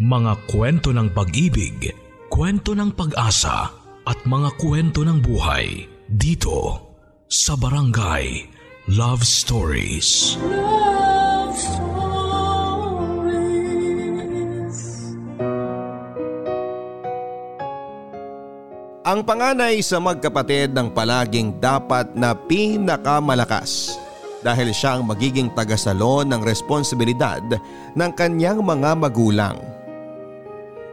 Mga kwento ng pag-ibig, kwento ng pag-asa at mga kwento ng buhay dito sa Barangay Love Stories. Love Stories. Ang panganay sa magkapatid ng palaging dapat na pinakamalakas dahil siya ang magiging tagasalon ng responsibilidad ng kanyang mga magulang.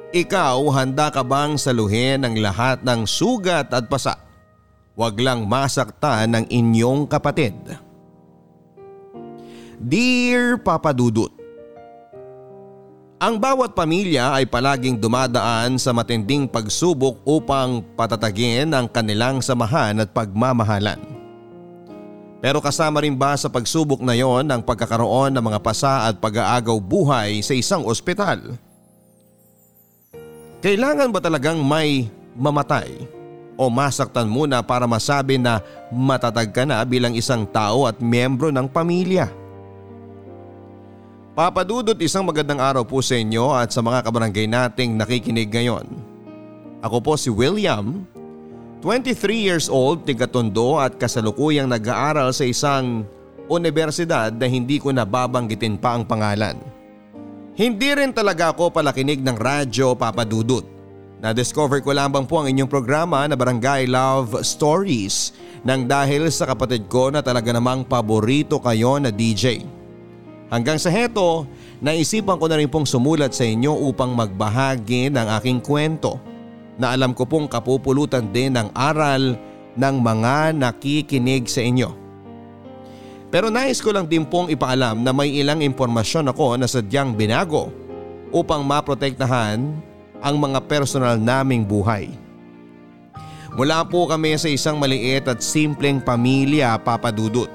Ikaw handa ka bang saluhin ang lahat ng sugat at pasa? Huwag lang masaktan ng inyong kapatid. Dear Papa Dudut, Ang bawat pamilya ay palaging dumadaan sa matinding pagsubok upang patatagin ang kanilang samahan at pagmamahalan. Pero kasama rin ba sa pagsubok na yon ang pagkakaroon ng mga pasa at pag-aagaw buhay sa isang ospital? Kailangan ba talagang may mamatay o masaktan muna para masabi na matatag ka na bilang isang tao at miyembro ng pamilya? Papadudot isang magandang araw po sa inyo at sa mga kabarangay nating nakikinig ngayon. Ako po si William, 23 years old, tigatondo at kasalukuyang nag-aaral sa isang universidad na hindi ko nababanggitin pa ang pangalan. Hindi rin talaga ako palakinig ng radyo papadudot. Na-discover ko lamang po ang inyong programa na Barangay Love Stories nang dahil sa kapatid ko na talaga namang paborito kayo na DJ. Hanggang sa heto, naisipan ko na rin pong sumulat sa inyo upang magbahagi ng aking kwento na alam ko pong kapupulutan din ng aral ng mga nakikinig sa inyo. Pero nais ko lang din pong ipaalam na may ilang impormasyon ako na sadyang binago upang maprotektahan ang mga personal naming buhay. Mula po kami sa isang maliit at simpleng pamilya papadudot.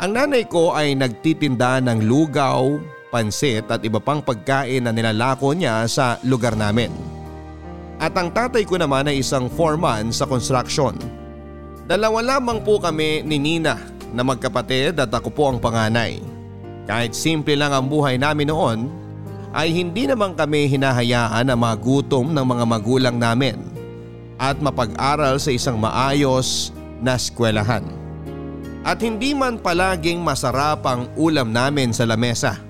Ang nanay ko ay nagtitinda ng lugaw, pansit at iba pang pagkain na nilalako niya sa lugar namin. At ang tatay ko naman ay isang foreman sa construction. Dalawa lamang po kami ni Nina na magkapatid at ako po ang panganay. Kahit simple lang ang buhay namin noon, ay hindi naman kami hinahayaan na magutom ng mga magulang namin at mapag-aral sa isang maayos na eskwelahan. At hindi man palaging masarap ang ulam namin sa lamesa,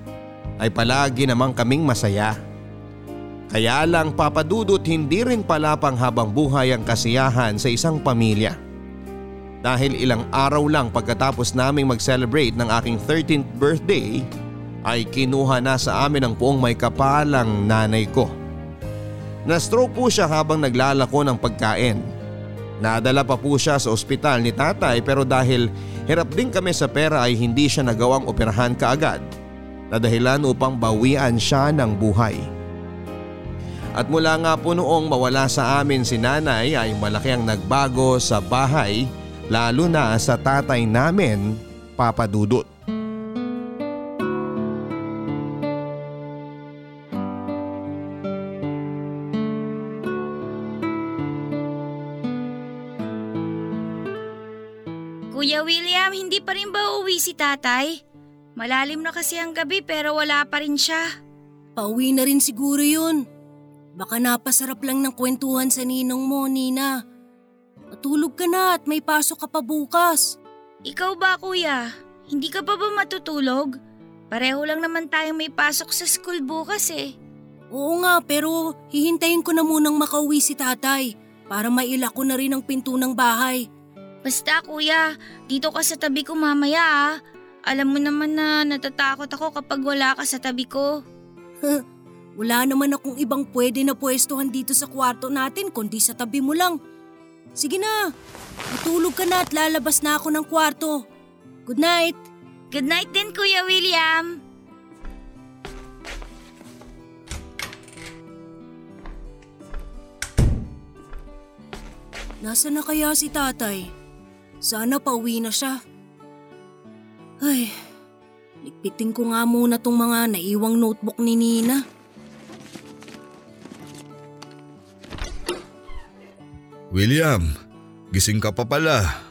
ay palagi namang kaming masaya. Kaya lang papadudot hindi rin pala pang habang buhay ang kasiyahan sa isang pamilya dahil ilang araw lang pagkatapos naming mag-celebrate ng aking 13th birthday ay kinuha na sa amin ang poong may kapalang nanay ko. Na-stroke po siya habang naglalako ng pagkain. Nadala pa po siya sa ospital ni tatay pero dahil hirap din kami sa pera ay hindi siya nagawang operahan kaagad na dahilan upang bawian siya ng buhay. At mula nga po noong mawala sa amin si nanay ay malaki ang nagbago sa bahay lalo na sa tatay namin, Papa Dudut. Kuya William, hindi pa rin ba uuwi si tatay? Malalim na kasi ang gabi pero wala pa rin siya. Pauwi na rin siguro yun. Baka napasarap lang ng kwentuhan sa ninong mo, Nina. Matulog ka na at may pasok ka pa bukas. Ikaw ba kuya? Hindi ka pa ba matutulog? Pareho lang naman tayong may pasok sa school bukas eh. Oo nga pero hihintayin ko na munang makauwi si tatay para maila ko na rin ang pinto ng bahay. Basta kuya, dito ka sa tabi ko mamaya ah. Alam mo naman na natatakot ako kapag wala ka sa tabi ko. Wala naman akong ibang pwede na pwestuhan dito sa kwarto natin kundi sa tabi mo lang. Sige na, matulog ka na at lalabas na ako ng kwarto. Good night! Good night din Kuya William! Nasaan na kaya si tatay? Sana pauwi na siya. Ay, ligpitin ko nga muna tong mga naiwang notebook ni Nina. William, gising ka pa pala.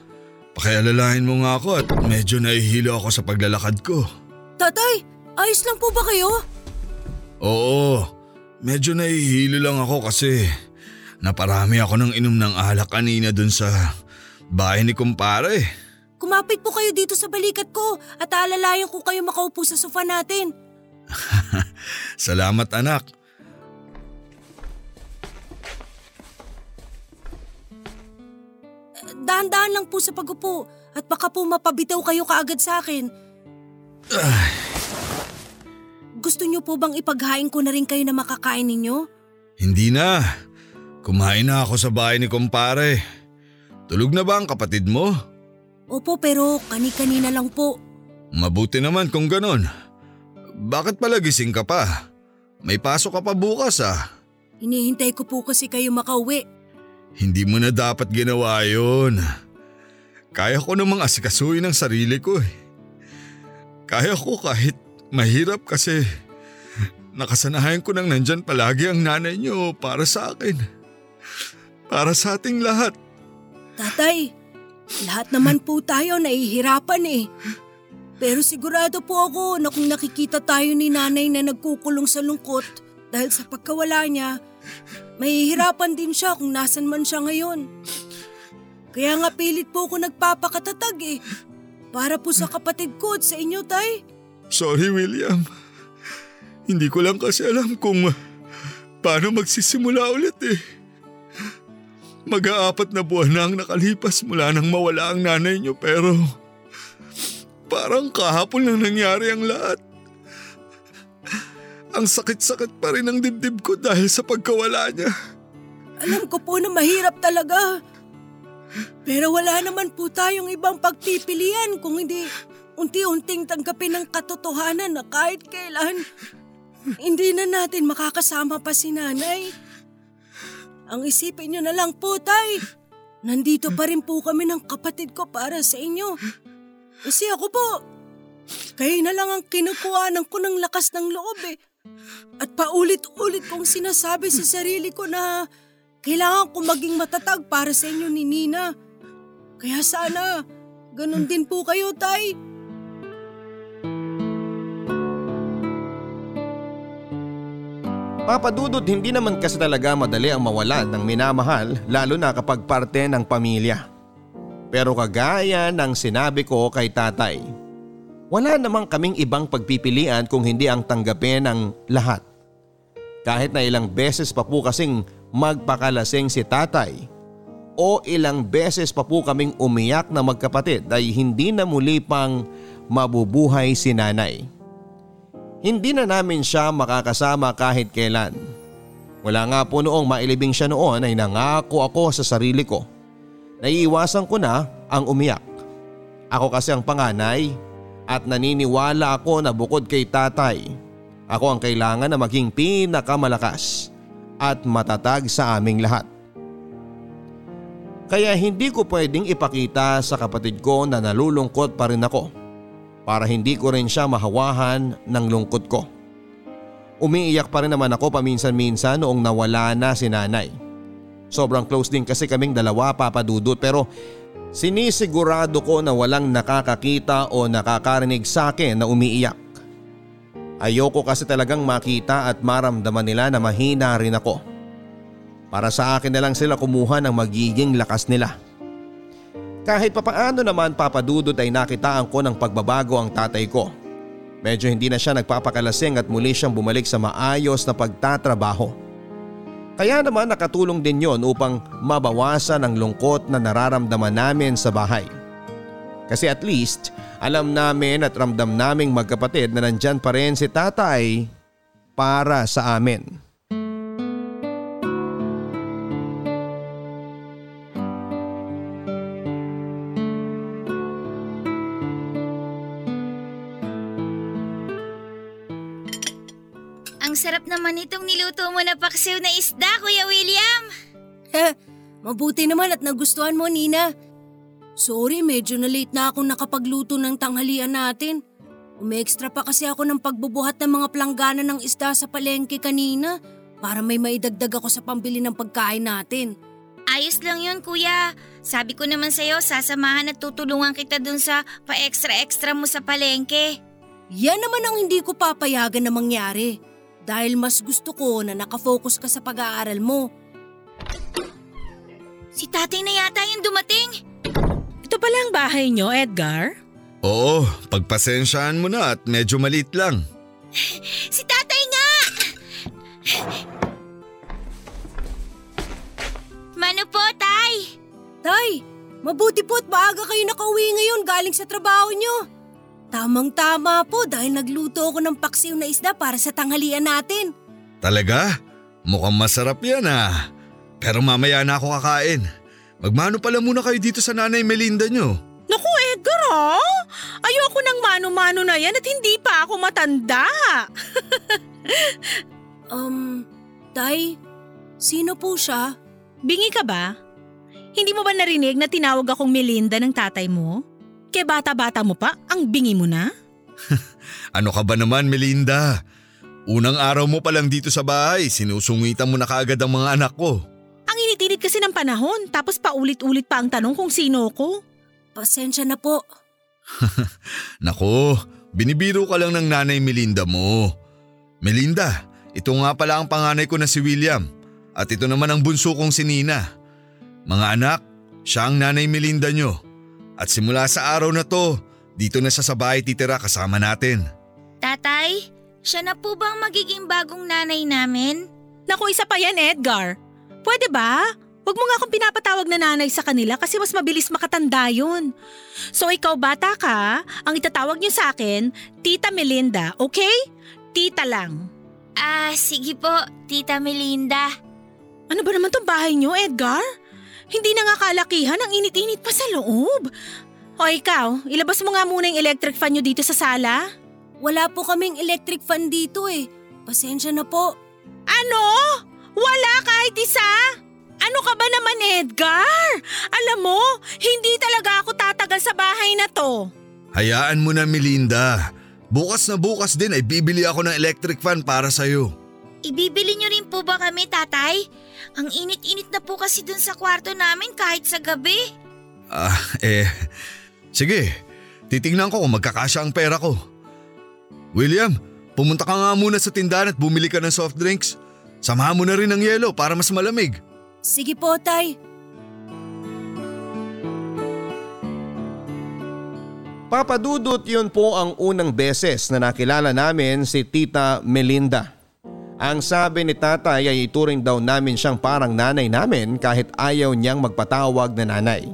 Pakialalahin mo nga ako at medyo nahihilo ako sa paglalakad ko. Tatay, ayos lang po ba kayo? Oo, medyo nahihilo lang ako kasi naparami ako ng inom ng alak kanina dun sa bahay ni kumpare. Kumapit po kayo dito sa balikat ko at aalalayan ko kayo makaupo sa sofa natin. Salamat anak. Dahan-dahan lang po sa pagupo at baka po mapabitaw kayo kaagad sa akin. Gusto niyo po bang ipaghain ko na rin kayo na makakain ninyo? Hindi na. Kumain na ako sa bahay ni kumpare. Tulog na ba ang kapatid mo? Opo pero kani-kanina lang po. Mabuti naman kung ganon. Bakit pala gising ka pa? May pasok ka pa bukas ah. Hinihintay ko po kasi kayo makauwi. Hindi mo na dapat ginawa yun. Kaya ko namang asikasuhin ang sarili ko eh. Kaya ko kahit mahirap kasi nakasanayan ko nang nandyan palagi ang nanay niyo para sa akin. Para sa ating lahat. Tatay, lahat naman po tayo nahihirapan eh. Pero sigurado po ako na kung nakikita tayo ni nanay na nagkukulong sa lungkot dahil sa pagkawala niya, mahihirapan din siya kung nasan man siya ngayon. Kaya nga pilit po ako nagpapakatatag eh. Para po sa kapatid ko at sa inyo, tay. Sorry William. Hindi ko lang kasi alam kung paano magsisimula ulit eh. Mag-aapat na buwan na ang nakalipas mula nang mawala ang nanay niyo pero parang kahapon lang nangyari ang lahat. Ang sakit-sakit pa rin ang dibdib ko dahil sa pagkawala niya. Alam ko po na mahirap talaga. Pero wala naman po tayong ibang pagpipilian kung hindi unti-unting tanggapin ang katotohanan na kahit kailan hindi na natin makakasama pa si nanay. Ang isipin niyo na lang po, tay. Nandito pa rin po kami ng kapatid ko para sa inyo. Kasi ako po, kayo na lang ang kinukuhanan ko ng lakas ng loob eh. At paulit-ulit kong sinasabi sa sarili ko na kailangan ko maging matatag para sa inyo ni Nina. Kaya sana, ganun din po kayo, Tay. Papadudod hindi naman kasi talaga madali ang mawalan ng minamahal lalo na kapag parte ng pamilya. Pero kagaya ng sinabi ko kay tatay, wala namang kaming ibang pagpipilian kung hindi ang tanggapin ng lahat. Kahit na ilang beses pa po kasing magpakalasing si tatay o ilang beses pa po kaming umiyak na magkapatid ay hindi na muli pang mabubuhay si nanay. Hindi na namin siya makakasama kahit kailan. Wala nga po noong mailibing siya noon ay nangako ako sa sarili ko. Naiiwasan ko na ang umiyak. Ako kasi ang panganay at naniniwala ako na bukod kay tatay, ako ang kailangan na maging pinakamalakas at matatag sa aming lahat. Kaya hindi ko pwedeng ipakita sa kapatid ko na nalulungkot pa rin ako para hindi ko rin siya mahawahan ng lungkot ko. Umiiyak pa rin naman ako paminsan-minsan noong nawala na si nanay. Sobrang close din kasi kaming dalawa papadudot pero sinisigurado ko na walang nakakakita o nakakarinig sa akin na umiiyak. Ayoko kasi talagang makita at maramdaman nila na mahina rin ako. Para sa akin na lang sila kumuha ng magiging lakas nila. Kahit papaano naman papadudot ay nakitaan ko ng pagbabago ang tatay ko. Medyo hindi na siya nagpapakalasing at muli siyang bumalik sa maayos na pagtatrabaho. Kaya naman nakatulong din yon upang mabawasan ang lungkot na nararamdaman namin sa bahay. Kasi at least alam namin at ramdam naming magkapatid na nandyan pa rin si tatay para sa amin. Sarap naman itong niluto mo na paksiw na isda, Kuya William. Mabuti naman at nagustuhan mo, Nina. Sorry, medyo na late na akong nakapagluto ng tanghalian natin. Umextra pa kasi ako ng pagbubuhat ng mga planggana ng isda sa palengke kanina para may maidagdag ako sa pambili ng pagkain natin. Ayos lang yun, kuya. Sabi ko naman sa'yo, sasamahan at tutulungan kita dun sa pa-extra-extra mo sa palengke. Yan naman ang hindi ko papayagan na mangyari. Dahil mas gusto ko na nakafocus ka sa pag-aaral mo. Si tatay na yata yung dumating. Ito pala ang bahay nyo, Edgar? Oo, pagpasensyaan mo na at medyo maliit lang. Si tatay nga! Mano po, tay? Tay, mabuti po at maaga kayo nakauwi ngayon galing sa trabaho nyo. Tamang-tama po dahil nagluto ako ng paksiw na isda para sa tanghalian natin. Talaga? Mukhang masarap yan ah. Pero mamaya na ako kakain. Magmano pala muna kayo dito sa nanay Melinda nyo. Naku, Edgar ha? Ayoko ng mano-mano na yan at hindi pa ako matanda. Um, Tay, sino po siya? Bingi ka ba? Hindi mo ba narinig na tinawag akong Melinda ng tatay mo? Kaya bata-bata mo pa, ang bingi mo na? Ano ka ba naman Melinda? Unang araw mo pa lang dito sa bahay, sinusungitan mo na kaagad ang mga anak ko. Ang init-init kasi ng panahon, tapos paulit-ulit pa ang tanong kung sino ko. Pasensya na po. Nako, binibiro ka lang ng nanay Melinda mo. Melinda, ito nga pala ang panganay ko na si William at ito naman ang bunso kong si Nina. Mga anak, siya ang nanay Melinda nyo. At simula sa araw na to, dito na siya sa bahay titira kasama natin. Tatay, siya na po ba ang magiging bagong nanay namin? Naku, isa pa yan, Edgar. Pwede ba? Huwag mo nga akong pinapatawag na nanay sa kanila kasi mas mabilis makatanda yun. So ikaw bata ka, ang itatawag niyo sa akin, Tita Melinda, okay? Tita lang. Ah, sige po, Tita Melinda. Ano ba naman tong bahay niyo, Edgar? Hindi na nga kalakihan, ang init-init pa sa loob. O ikaw, ilabas mo nga muna yung electric fan niyo dito sa sala. Wala po kaming electric fan dito eh. Pasensya na po. Ano? Wala kahit isa? Ano ka ba naman, Edgar? Alam mo, hindi talaga ako tatagal sa bahay na to. Hayaan mo na Melinda. Bukas na bukas din ay bibili ako ng electric fan para sa'yo. Ibibili niyo rin po ba kami, tatay? Ang init-init na po kasi dun sa kwarto namin kahit sa gabi. Ah, eh, sige. Titingnan ko kung magkakasya ang pera ko. William, pumunta ka nga muna sa tindahan at bumili ka ng soft drinks. Samahan mo na rin ng yelo para mas malamig. Sige po, Tay. Papadudot yun po ang unang beses na nakilala namin si Tita Melinda. Ang sabi ni tatay ay ituring daw namin siyang parang nanay namin kahit ayaw niyang magpatawag na nanay.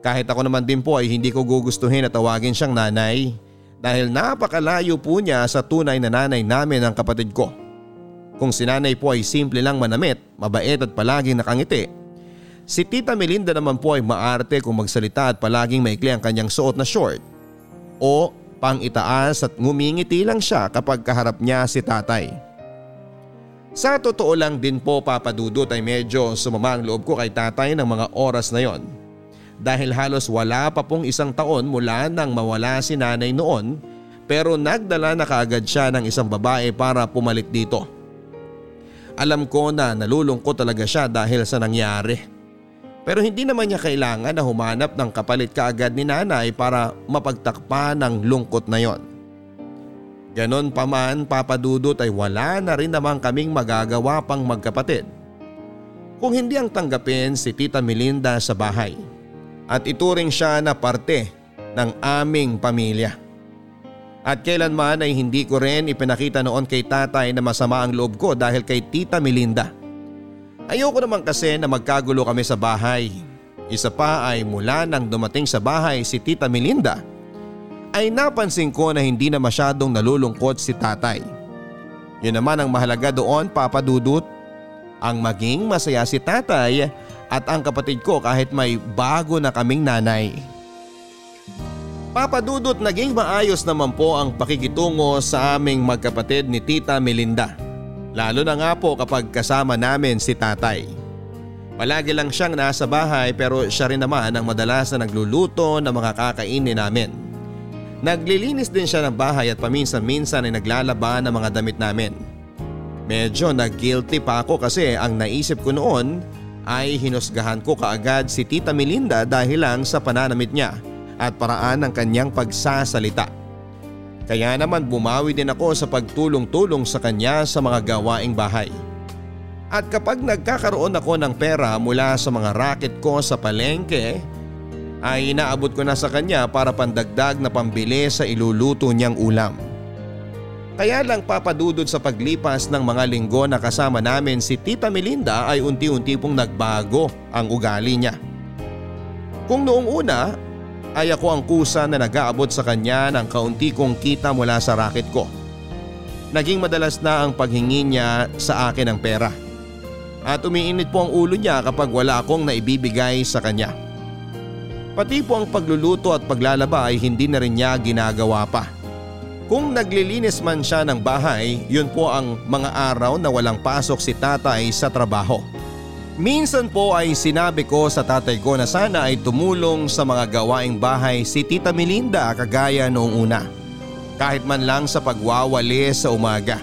Kahit ako naman din po ay hindi ko gugustuhin na tawagin siyang nanay dahil napakalayo po niya sa tunay na nanay namin ang kapatid ko. Kung si nanay po ay simple lang manamit, mabait at palaging nakangiti. Si Tita Melinda naman po ay maarte kung magsalita at palaging maikli ang kanyang suot na short. O pang itaas at ngumingiti lang siya kapag kaharap niya si tatay. Sa totoo lang din po papadudot ay medyo sumama ang loob ko kay tatay ng mga oras na yon. Dahil halos wala pa pong isang taon mula nang mawala si nanay noon pero nagdala na kaagad siya ng isang babae para pumalit dito. Alam ko na nalulungkot talaga siya dahil sa nangyari. Pero hindi naman niya kailangan na humanap ng kapalit kaagad ni nanay para mapagtakpa ng lungkot na yon. Ganon pa man papadudot ay wala na rin naman kaming magagawa pang magkapatid. Kung hindi ang tanggapin si Tita Melinda sa bahay at ituring siya na parte ng aming pamilya. At kailanman ay hindi ko rin ipinakita noon kay tatay na masama ang loob ko dahil kay Tita Melinda. Ayoko naman kasi na magkagulo kami sa bahay. Isa pa ay mula nang dumating sa bahay si Tita Melinda ay napansin ko na hindi na masyadong nalulungkot si tatay. Yun naman ang mahalaga doon papadudot. Ang maging masaya si tatay at ang kapatid ko kahit may bago na kaming nanay. Papadudot naging maayos naman po ang pakikitungo sa aming magkapatid ni Tita Melinda. Lalo na nga po kapag kasama namin si tatay. Palagi lang siyang nasa bahay pero siya rin naman ang madalas na nagluluto ng mga kakainin namin. Naglilinis din siya ng bahay at paminsan-minsan ay naglalaba ng mga damit namin. Medyo nag-guilty pa ako kasi ang naisip ko noon ay hinusgahan ko kaagad si Tita Melinda dahil lang sa pananamit niya at paraan ng kanyang pagsasalita. Kaya naman bumawi din ako sa pagtulong-tulong sa kanya sa mga gawaing bahay. At kapag nagkakaroon ako ng pera mula sa mga racket ko sa palengke, ay inaabot ko na sa kanya para pandagdag na pambili sa iluluto niyang ulam. Kaya lang papadudod sa paglipas ng mga linggo na kasama namin si Tita Melinda ay unti-unti pong nagbago ang ugali niya. Kung noong una ay ako ang kusa na nag-aabot sa kanya ng kaunti kong kita mula sa racket ko. Naging madalas na ang paghingi niya sa akin ng pera at umiinit po ang ulo niya kapag wala akong naibibigay sa kanya. Pati po ang pagluluto at paglalaba ay hindi na rin niya ginagawa pa. Kung naglilinis man siya ng bahay, yun po ang mga araw na walang pasok si tatay sa trabaho. Minsan po ay sinabi ko sa tatay ko na sana ay tumulong sa mga gawaing bahay si Tita Melinda kagaya noong una. Kahit man lang sa pagwawali sa umaga.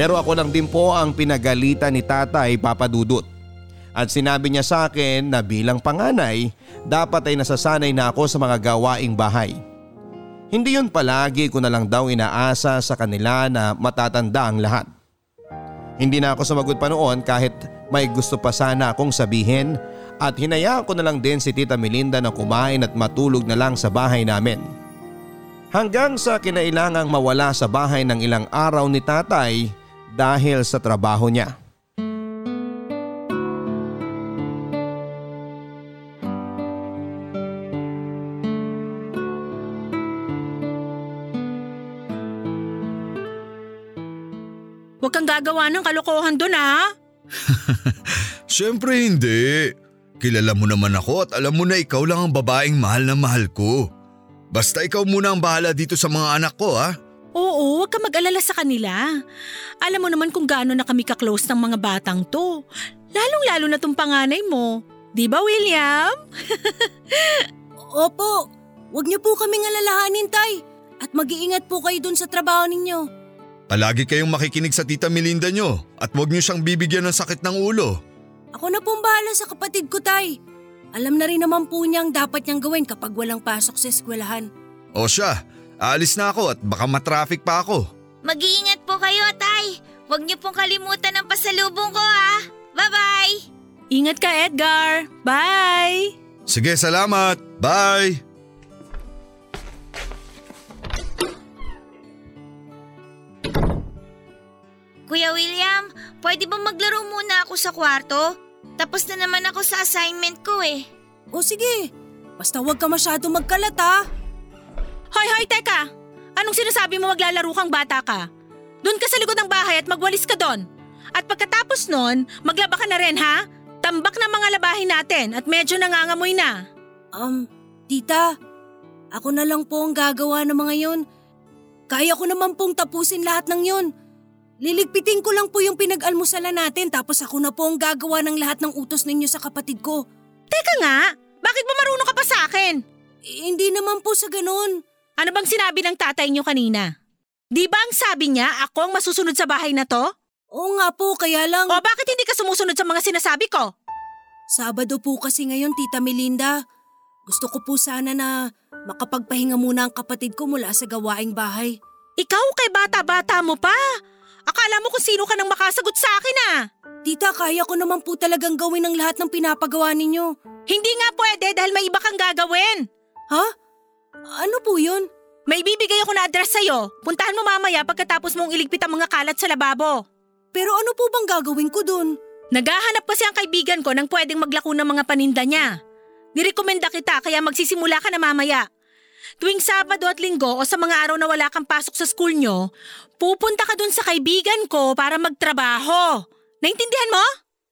Pero ako lang din po ang pinagalitan ni tatay papadudot. At sinabi niya sa akin na bilang panganay, dapat ay nasasanay na ako sa mga gawaing bahay. Hindi yun palagi ko na lang daw inaasa sa kanila na matatanda ang lahat. Hindi na ako sumagot pa noon kahit may gusto pa sana akong sabihin at hinayaan ko na lang din si Tita Melinda na kumain at matulog na lang sa bahay namin. Hanggang sa kinailangang mawala sa bahay ng ilang araw ni tatay dahil sa trabaho niya. Gagawa ng kalokohan doon ha. Siyempre hindi. Kilala mo naman ako at alam mo na ikaw lang ang babaeng mahal na mahal ko. Basta ikaw muna ang bahala dito sa mga anak ko ha. Oo, huwag ka mag-alala sa kanila. Alam mo naman kung gaano na kami ka-close ng mga batang to. Lalong-lalo na tong panganay mo. Di ba, William? Opo, wag niyo po kaming alalahanin, Tay. At mag-iingat po kayo dun sa trabaho ninyo. Palagi kayong makikinig sa tita Melinda nyo at huwag nyo siyang bibigyan ng sakit ng ulo. Ako na pong bahala sa kapatid ko, Tay. Alam na rin naman po niya ang dapat niyang gawin kapag walang pasok sa eskwelahan. O siya, aalis na ako at baka matraffic pa ako. Mag-iingat po kayo, Tay. Huwag niyo pong kalimutan ang pasalubong ko ha. Bye-bye! Ingat ka, Edgar. Bye! Sige, salamat. Bye! Kuya William, pwede ba maglaro muna ako sa kwarto? Tapos na naman ako sa assignment ko eh. O sige, basta wag ka masyado magkalat ha. Hoy, hoy, teka! Anong sinasabi mo maglalaro kang bata ka? Doon ka sa likod ng bahay at magwalis ka doon. At pagkatapos nun, maglaba ka na rin ha? Tambak na mga labahin natin at medyo nangangamoy na. Um, tita, ako na lang po ang gagawa ng mga yon. Kaya ko naman pong tapusin lahat ng yon. Liligpitin ko lang po yung pinag-almusalan natin tapos ako na po ang gagawa ng lahat ng utos ninyo sa kapatid ko. Teka nga, bakit ba marunong ka pa sa akin? Eh, hindi naman po sa ganun. Ano bang sinabi ng tatay niyo kanina? Di ba ang sabi niya ako ang masusunod sa bahay na to? Oo nga po, kaya lang... O bakit hindi ka sumusunod sa mga sinasabi ko? Sabado po kasi ngayon, Tita Melinda. Gusto ko po sana na makapagpahinga muna ang kapatid ko mula sa gawaing bahay. Ikaw kay bata-bata mo pa. Akala mo kung sino ka nang makasagot sa akin ah. Tita, kaya ko naman po talagang gawin ang lahat ng pinapagawa ninyo. Hindi nga pwede dahil may iba kang gagawin. Ha? Ano po yun? May bibigay ako na address sa'yo. Puntahan mo mamaya pagkatapos mong iligpit ang mga kalat sa lababo. Pero ano po bang gagawin ko dun? Naghahanap kasi ang kaibigan ko ng pwedeng maglako ng mga paninda niya. Nirekomenda kita kaya magsisimula ka na mamaya. Tuwing Sabado at Linggo o sa mga araw na wala kang pasok sa school nyo, pupunta ka dun sa kaibigan ko para magtrabaho. Naintindihan mo?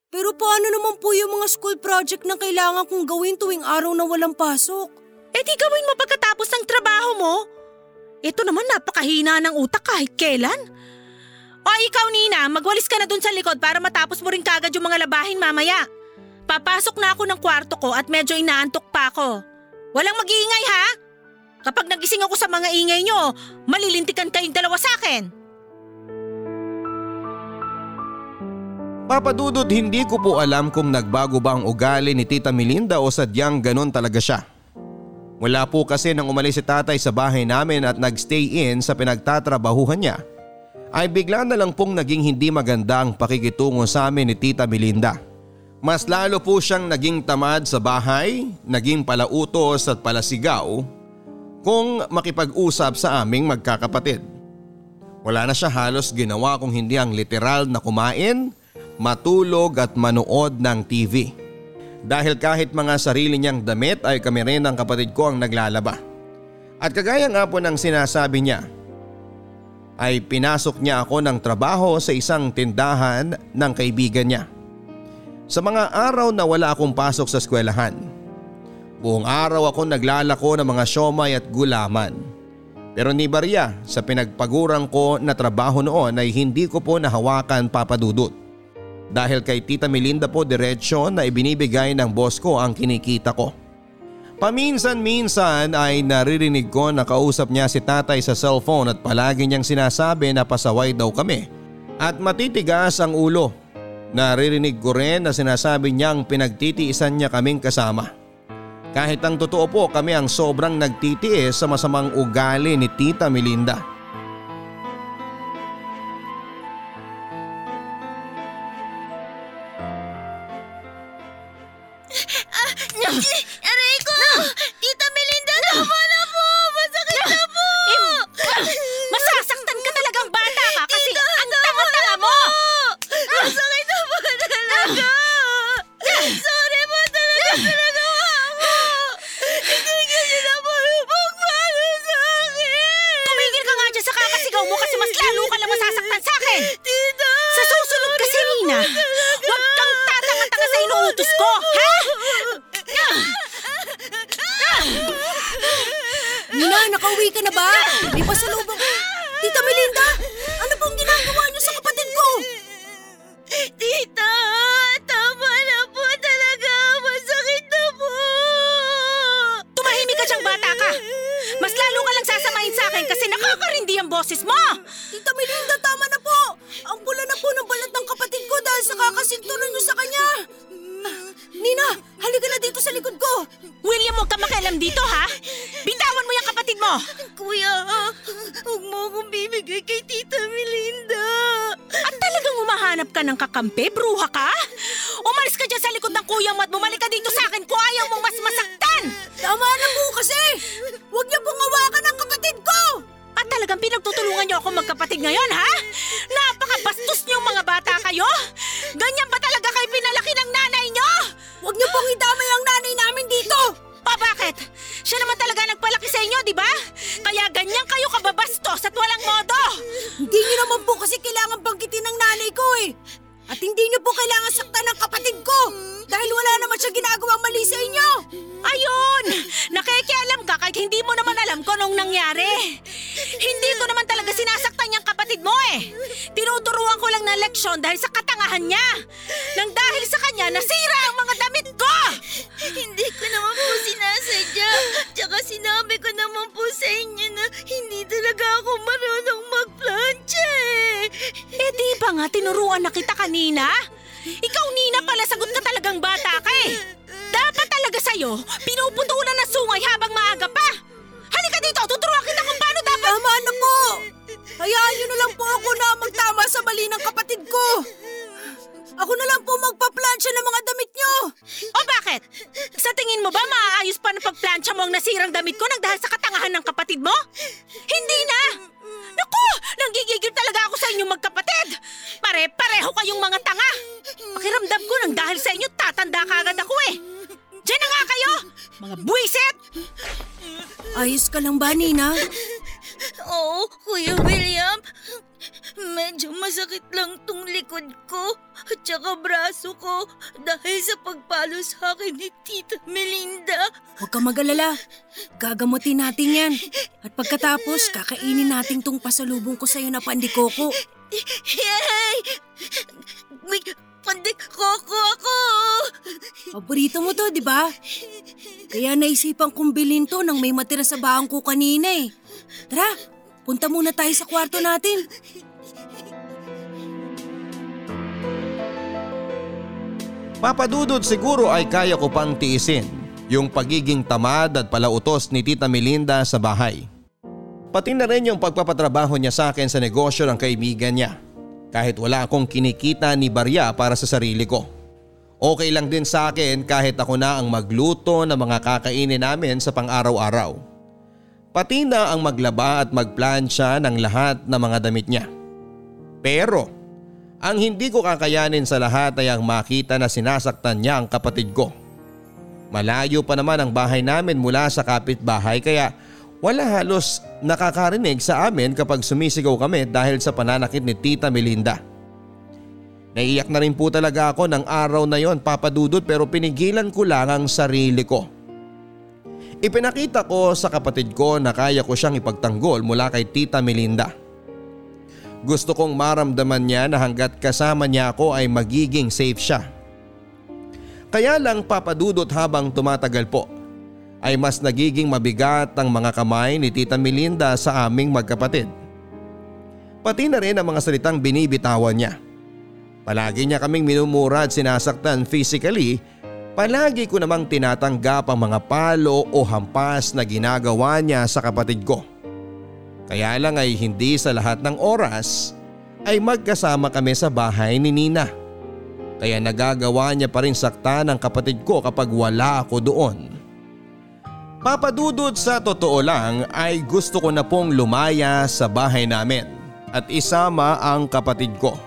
Pero paano naman po yung mga school project na kailangan kong gawin tuwing araw na walang pasok? Eh di gawin mo pagkatapos ng trabaho mo. Ito naman napakahina ng utak kahit kailan. O ikaw Nina, magwalis ka na dun sa likod para matapos mo rin kagad yung mga labahin mamaya. Papasok na ako ng kwarto ko at medyo inaantok pa ako. Walang mag-iingay ha? Kapag nagising ako sa mga ingay nyo, malilintikan kayong dalawa sa akin. Papadudod hindi ko po alam kung nagbago ba ang ugali ni Tita Melinda o sadyang ganon talaga siya. Mula po kasi nang umalis si tatay sa bahay namin at nagstay in sa pinagtatrabahuhan niya, ay bigla na lang pong naging hindi maganda ang pakikitungo sa amin ni Tita Melinda. Mas lalo po siyang naging tamad sa bahay, naging palautos at palasigaw kung makipag-usap sa aming magkakapatid. Wala na siya halos ginawa kung hindi ang literal na kumain, matulog at manood ng TV. Dahil kahit mga sarili niyang damit ay kami rin ng kapatid ko ang naglalaba. At kagaya nga po ng sinasabi niya, ay pinasok niya ako ng trabaho sa isang tindahan ng kaibigan niya. Sa mga araw na wala akong pasok sa eskwelahan, buong araw ako naglalako ng mga siomay at gulaman. Pero ni Baria sa pinagpagurang ko na trabaho noon ay hindi ko po nahawakan papadudot. Dahil kay Tita Melinda po diretsyo na ibinibigay ng boss ko ang kinikita ko. Paminsan-minsan ay naririnig ko na kausap niya si tatay sa cellphone at palagi niyang sinasabi na pasaway daw kami at matitigas ang ulo. Naririnig ko rin na sinasabi niyang pinagtitiisan niya kaming kasama. Kahit ang totoo po kami ang sobrang nagtitiis sa masamang ugali ni Tita Melinda. Ka? Umalis ka dyan sa likod ng kuya mo at bumalik ka dito sa akin kung ayaw mong mas masaktan! Tama na po kasi. Huwag niyo pong hawakan ang kapatid ko. At talagang pinagtutulungan niyo ako magkapatid ngayon, ha? Napakabastos niyong mga bata kayo! Ganyan ba talaga kayo pinalaki ng nanay niyo? Huwag niyo pong idamay ang nanay namin dito. Pa bakit? Siya naman talaga nagpalaki sa inyo, di ba? Kaya ganyan kayo kababastos at walang modo! Hindi niyo naman po kasi kailangan banggitin ng nanay ko eh. At hindi niyo po kailangan saktan ng kapatid ko. Dahil wala naman siya ginagawang mali sa inyo. Ayun! Nakikialam ka kahit hindi mo naman alam kung anong nangyari. Hindi ko naman talaga sinasaktan yung kapatid mo eh. Tinuturuan ko lang ng leksyon dahil sa katangahan niya. Nang dahil sa kanya, nasira ang mga damit ko! Hindi ko naman po sinasadya. Tsaka sinabi ko naman po sa inyo na hindi talaga ako marunong magplancha eh. Di ba nga tinuruan na kita kanina? Ikaw Nina pala sagot ka talagang bata ka eh. Dapat talaga sa'yo, pinuputulan ng sungay habang maaga pa. Halika dito, tuturuan kita kung paano dapat... Tama na po. Hayaan niyo na lang po ako na magtama sa mali ng kapatid ko. Ako na lang po magpa-plancha ng mga damit niyo. O bakit? Sa tingin mo ba maaayos pa ng pagplansya mo ang nasirang damit ko nang dahil sa katangahan ng kapatid mo? Hindi na! Naku! Nanggigigil talaga ako sa inyong magkapatid! Pare-pareho kayong mga tanga! Pakiramdam ko nang dahil sa inyo tatanda ka ako eh! Diyan na nga kayo! Mga buwisit! Ayos ka lang ba, Nina? Oo, Kuya William. Medyo masakit lang tong likod ko at saka braso ko dahil sa pagpalo sa akin ni Tita Melinda. Huwag ka mag-alala. Gagamutin natin yan. At pagkatapos, kakainin natin tong pasalubong ko sa'yo na pandikoko. Yay! May pandikoko ako! Paborito mo to, di ba? Kaya naisipan kong bilhin to nang may matira sa bahan ko kanina eh. Tara, punta muna tayo sa kwarto natin. Papadudod siguro ay kaya ko pang tiisin. Yung pagiging tamad at palautos ni Tita Melinda sa bahay. Pati na rin yung pagpapatrabaho niya sa akin sa negosyo ng kaibigan niya. Kahit wala akong kinikita ni Barya para sa sarili ko. Okay lang din sa akin kahit ako na ang magluto ng mga kakainin namin sa pang-araw-araw. Pati na ang maglaba at magplansya ng lahat ng mga damit niya. Pero ang hindi ko kakayanin sa lahat ay ang makita na sinasaktan niya ang kapatid ko. Malayo pa naman ang bahay namin mula sa kapitbahay kaya wala halos nakakarinig sa amin kapag sumisigaw kami dahil sa pananakit ni Tita Melinda. Naiyak na rin po talaga ako ng araw na yon papadudot pero pinigilan ko lang ang sarili ko. Ipinakita ko sa kapatid ko na kaya ko siyang ipagtanggol mula kay Tita Melinda. Gusto kong maramdaman niya na hanggat kasama niya ako ay magiging safe siya. Kaya lang papadudot habang tumatagal po ay mas nagiging mabigat ang mga kamay ni Tita Melinda sa aming magkapatid. Pati na rin ang mga salitang binibitawan niya. Palagi niya kaming minumura at sinasaktan physically, palagi ko namang tinatanggap ang mga palo o hampas na ginagawa niya sa kapatid ko. Kaya lang ay hindi sa lahat ng oras ay magkasama kami sa bahay ni Nina. Kaya nagagawa niya pa rin sakta ng kapatid ko kapag wala ako doon. Papadudod sa totoo lang ay gusto ko na pong lumaya sa bahay namin at isama ang kapatid ko.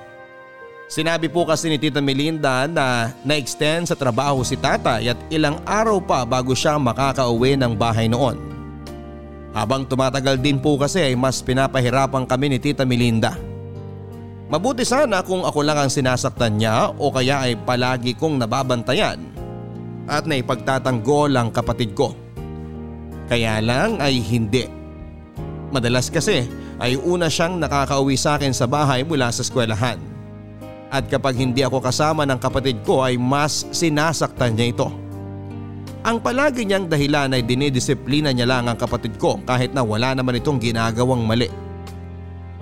Sinabi po kasi ni Tita Melinda na na-extend sa trabaho si tatay at ilang araw pa bago siya makakauwi ng bahay noon. Habang tumatagal din po kasi ay mas pinapahirapan kami ni Tita Melinda. Mabuti sana kung ako lang ang sinasaktan niya o kaya ay palagi kong nababantayan at naipagtatanggol ang kapatid ko. Kaya lang ay hindi. Madalas kasi ay una siyang nakakauwi sa akin sa bahay mula sa eskwelahan. At kapag hindi ako kasama ng kapatid ko ay mas sinasaktan niya ito. Ang palagi niyang dahilan ay dinidisiplina niya lang ang kapatid ko kahit na wala naman itong ginagawang mali.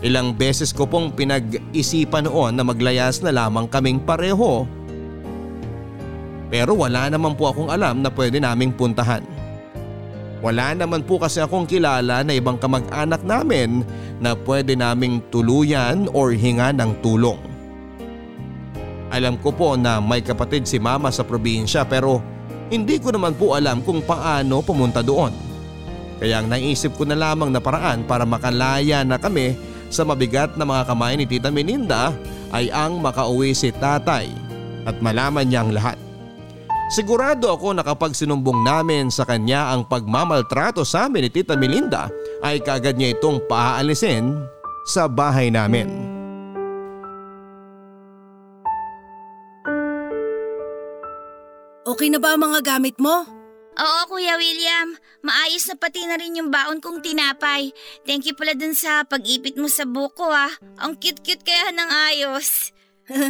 Ilang beses ko pong pinag-isipan noon na maglayas na lamang kaming pareho. Pero wala naman po akong alam na pwede naming puntahan. Wala naman po kasi akong kilala na ibang kamag-anak namin na pwede naming tuluyan or hinga ng tulong. Alam ko po na may kapatid si mama sa probinsya pero hindi ko naman po alam kung paano pumunta doon. Kaya ang naisip ko na lamang na paraan para makalaya na kami sa mabigat na mga kamay ni Tita Meninda ay ang makauwi si tatay at malaman niya ang lahat. Sigurado ako na kapag sinumbong namin sa kanya ang pagmamaltrato sa amin ni Tita Melinda ay kagad niya itong paaalisin sa bahay namin. Okay na ba ang mga gamit mo? Oo, Kuya William. Maayos na pati na rin yung baon kong tinapay. Thank you pala dun sa pag-ipit mo sa buko ah. Ang cute-cute kaya ng ayos.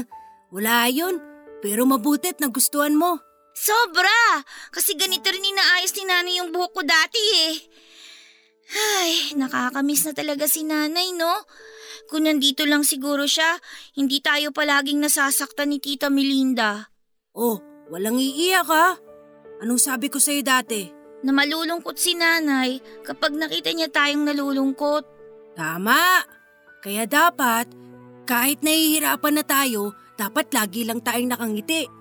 Wala yun, pero mabutit na gustuhan mo. Sobra! Kasi ganito rin inaayos ni nanay yung buhok ko dati eh. Ay, nakakamiss na talaga si nanay no? Kung nandito lang siguro siya, hindi tayo palaging nasasaktan ni Tita Melinda. Oh, walang iiyak ha. Anong sabi ko sa'yo dati? Na malulungkot si nanay kapag nakita niya tayong nalulungkot. Tama. Kaya dapat, kahit nahihirapan na tayo, dapat lagi lang tayong nakangiti.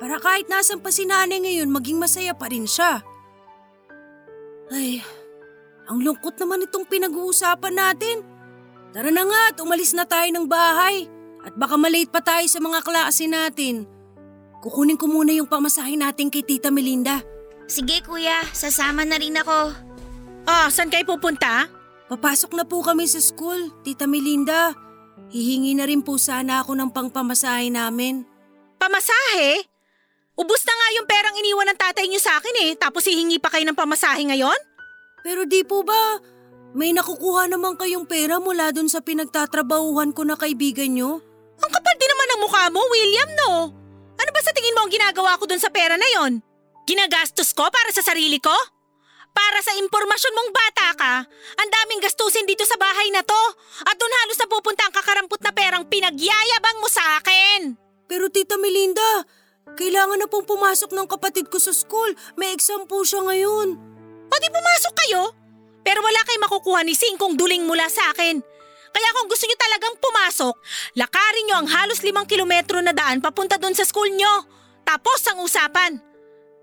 Para kahit nasan pa si nanay ngayon, maging masaya pa rin siya. Ay, ang lungkot naman itong pinag-uusapan natin. Tara na nga at umalis na tayo ng bahay. At baka malate pa tayo sa mga klase natin. Kukunin ko muna yung pamasahin natin kay Tita Melinda. Sige kuya, sasama na rin ako. Oh, saan kayo pupunta? Papasok na po kami sa school, Tita Melinda. Hihingi na rin po sana ako ng pangpamasahe namin. Pamasahe? Ubus na nga yung perang iniwan ng tatay niyo sa akin eh, tapos hihingi pa kayo ng pamasahe ngayon? Pero di po ba, may nakukuha naman kayong pera mula dun sa pinagtatrabahuhan ko na kaibigan nyo? Ang kapal din naman ng mukha mo, William, no? Ano ba sa tingin mo ang ginagawa ko dun sa pera na yon? Ginagastos ko para sa sarili ko? Para sa impormasyon mong bata ka, ang daming gastusin dito sa bahay na to. At doon halos napupunta ang kakarampot na perang pinagyayabang mo sa akin. Pero Tita Melinda, Kailangan na pong pumasok ng kapatid ko sa school. May exam po siya ngayon. O pumasok kayo. Pero wala kayong makukuha ni Singkong duling mula sa akin. Kaya kung gusto nyo talagang pumasok, lakarin nyo ang halos limang kilometro na daan papunta doon sa school nyo. Tapos ang usapan.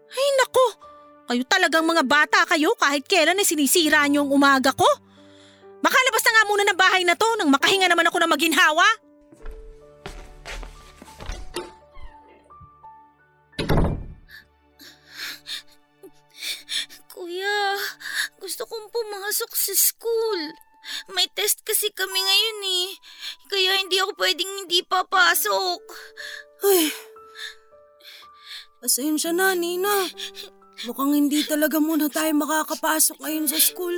Ay nako, kayo talagang mga bata kayo kahit kailan ay sinisira nyo ang umaga ko. Makalabas na nga muna ng bahay na to nang makahinga naman ako ng maginhawa. Kuya, gusto kong pumasok sa school. May test kasi kami ngayon eh. Kaya hindi ako pwedeng hindi papasok. Ay, pasensya na, Nina. Mukhang hindi talaga muna tayo makakapasok ngayon sa school.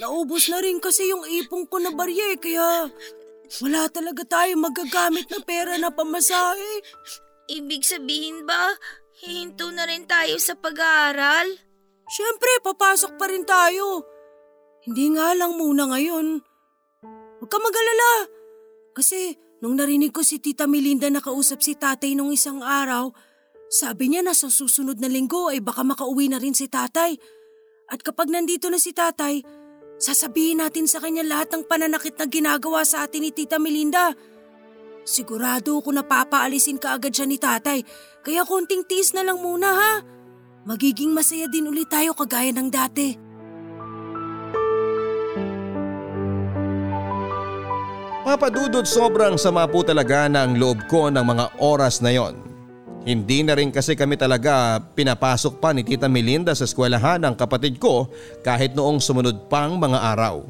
Naubos na rin kasi yung ipong ko na barya eh, kaya wala talaga tayo magagamit na pera na pamasahe. Ibig sabihin ba, hihinto na rin tayo sa pag-aaral? Siyempre, papasok pa rin tayo. Hindi nga lang muna ngayon. Huwag ka mag-alala. Kasi nung narinig ko si Tita Melinda nakausap si tatay nung isang araw, sabi niya na sa susunod na linggo ay baka makauwi na rin si tatay. At kapag nandito na si tatay, sasabihin natin sa kanya lahat ng pananakit na ginagawa sa atin ni Tita Melinda. Sigurado ako na papaalisin ka agad siya ni tatay, kaya konting tiis na lang muna ha. Magiging masaya din ulit tayo kagaya ng dati. Papadudod sobrang sama po talaga ng loob ko ng mga oras na yon. Hindi na rin kasi kami talaga pinapasok pa ni Tita Melinda sa eskwelahan ng kapatid ko kahit noong sumunod pang mga araw.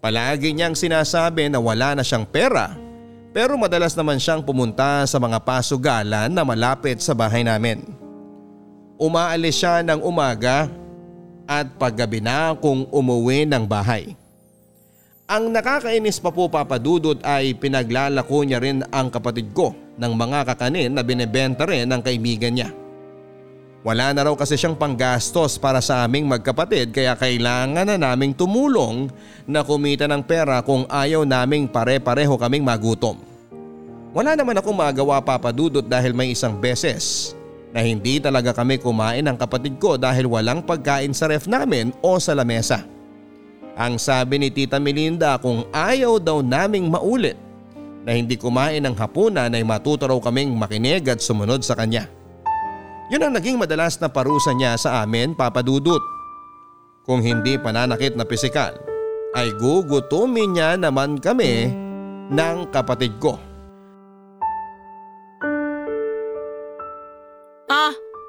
Palagi niyang sinasabi na wala na siyang pera pero madalas naman siyang pumunta sa mga pasugalan na malapit sa bahay namin. Umaalis siya ng umaga at paggabi na kung umuwi ng bahay. Ang nakakainis pa po papadudot ay pinaglalako niya rin ang kapatid ko ng mga kakanin na binebenta rin ng kaibigan niya. Wala na raw kasi siyang panggastos para sa aming magkapatid kaya kailangan na naming tumulong na kumita ng pera kung ayaw naming pare-pareho kaming magutom. Wala naman akong magawa papadudot dahil may isang beses na hindi talaga kami kumain ng kapatid ko dahil walang pagkain sa ref namin o sa lamesa. Ang sabi ni Tita Melinda kung ayaw daw naming maulit na hindi kumain ng hapunan ay matuto kaming makinig at sumunod sa kanya. Yun ang naging madalas na parusa niya sa amin papadudot. Kung hindi pananakit na pisikal ay gugutumin niya naman kami ng kapatid ko.